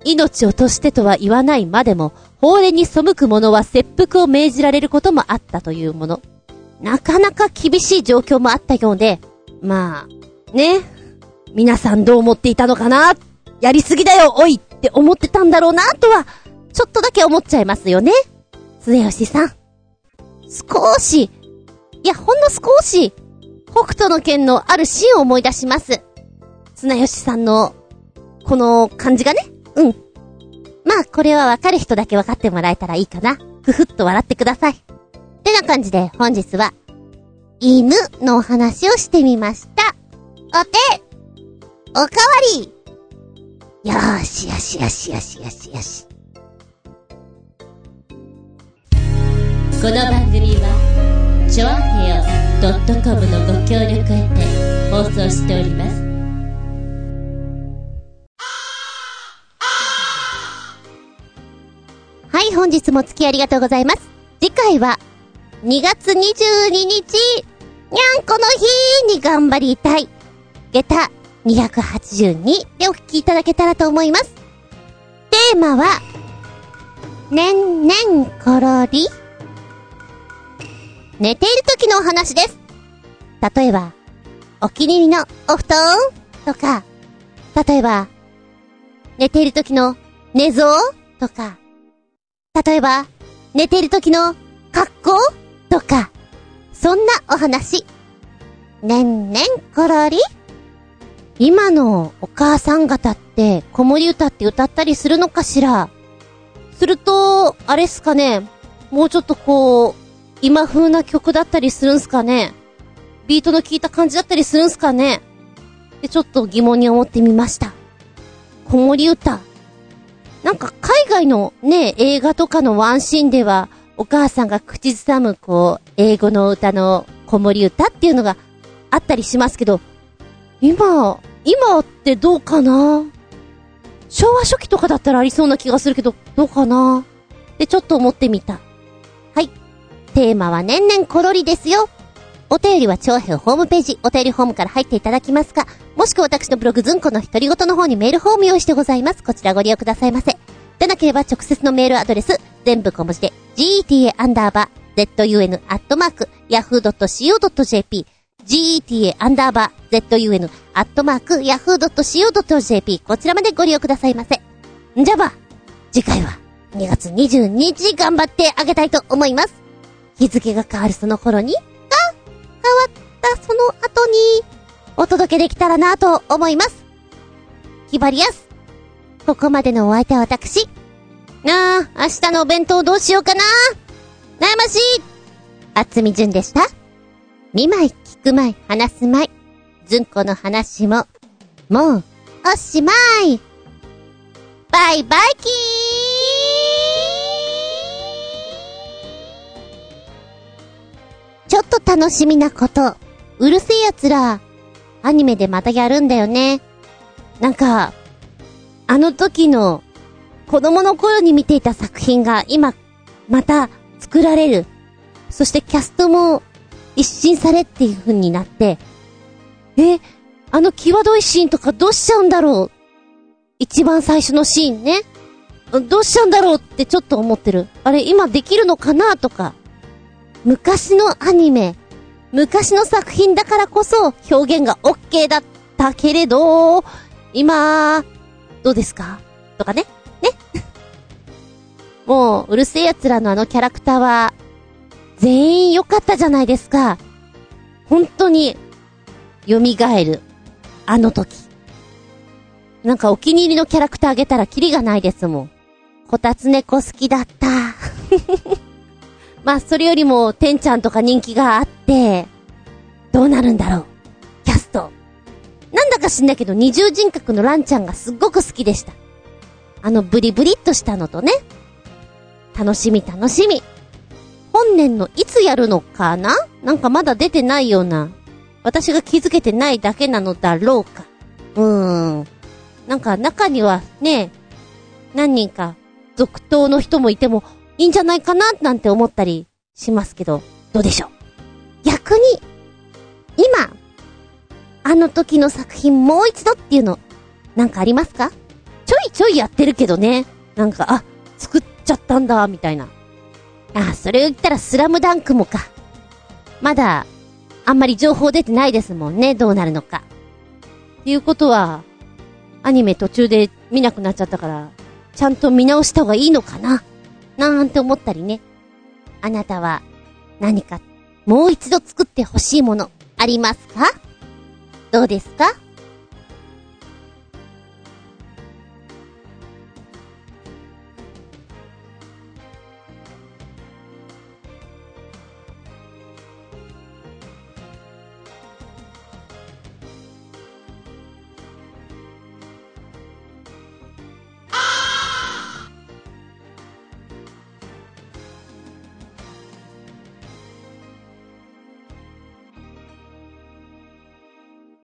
命を落としてとは言わないまでも、法令に背く者は切腹を命じられることもあったというもの。なかなか厳しい状況もあったようで、まあ、ね。皆さんどう思っていたのかな？やりすぎだよ、おいって思ってたんだろうな、とは、ちょっとだけ思っちゃいますよね。常吉さん。少し、いや、ほんの少し、北斗の剣のあるシーンを思い出します。綱吉さんの、この感じがね。うん。まあ、これはわかる人だけわかってもらえたらいいかな。ふふっと笑ってください。ってな感じで、本日は、犬のお話をしてみました。お手おかわりよーしよしよしよしよしよし。この番組は、ちょあへよ .com のご協力へて放送しております。はい、本日もお付き合いありがとうございます。次回は、2月22日にゃんこの日に頑張りたい。下駄282でお聞きいただけたらと思います。テーマは、ねんねんころり寝ている時のお話です。例えば、お気に入りのお布団とか、例えば、寝ている時の寝相とか、例えば、寝ている時の格好とか、そんなお話。ねんねんころり今のお母さん方って子守歌って歌ったりするのかしらすると、あれっすかねもうちょっとこう、今風な曲だったりするんすかねビートの効いた感じだったりするんすかねで、ちょっと疑問に思ってみました。子守歌。なんか海外のね、映画とかのワンシーンでは、お母さんが口ずさむ、こう、英語の歌の子守歌っていうのがあったりしますけど、今、今ってどうかな？昭和初期とかだったらありそうな気がするけど、どうかな？ってちょっと思ってみた。はい。テーマは年々コロリですよ。お便りは長編ホームページ、お便りホームから入っていただきますか、もしくは私のブログズンコの独り言の方にメールフォーム用意してございます。こちらご利用くださいませ。でなければ直接のメールアドレス、全部小文字で、geta アンダーバー zun アットマーク yahoo.co.jp geta アンダーバー zun アットマーク yahoo.co.jp こちらまでご利用くださいませ。んじゃば、次回は2月22日頑張ってあげたいと思います。日付が変わるその頃に、が変わったその後に、お届けできたらなと思います。ひばりやす。ここまでのお相手は私。なあ、明日のお弁当どうしようかな悩ましいあつみじゅんでした。見舞い、聞く舞い、話す舞い。ずんこの話も、もう、おしまいバイバイキーちょっと楽しみなこと。うるせえ奴ら、アニメでまたやるんだよね。なんか、あの時の、子供の頃に見ていた作品が今、また作られる。そしてキャストも一新されっていう風になって、え、あの際どいシーンとかどうしちゃうんだろう一番最初のシーンね。どうしちゃうんだろうってちょっと思ってる。あれ今できるのかなとか。昔のアニメ、昔の作品だからこそ表現が OK だったけれど、今、どうですか？とかね。ね。もう、うるせえ奴らのあのキャラクターは、全員良かったじゃないですか。本当に、蘇る。あの時。なんかお気に入りのキャラクターあげたらキリがないですもん。こたつ猫好きだった。まあ、それよりも、てんちゃんとか人気があって、どうなるんだろう。キャスト。なんか知んないけど、二重人格のランちゃんがすっごく好きでした。あのブリブリっとしたのとね。楽しみ楽しみ。本年のいつやるのかな？なんかまだ出てないような。私が気づけてないだけなのだろうか。うーん。なんか中にはね、何人か続投の人もいても、いいんじゃないかな？なんて思ったりしますけど、どうでしょう？逆に、今、あの時の作品もう一度っていうの、なんかありますか？ちょいちょいやってるけどね。なんか、あ、作っちゃったんだ、みたいな。あ、それを言ったらスラムダンクもか。まだ、あんまり情報出てないですもんね、どうなるのか。っていうことは、アニメ途中で見なくなっちゃったから、ちゃんと見直した方がいいのかな？なんて思ったりね。あなたは何かもう一度作ってほしいものありますか？どうですか？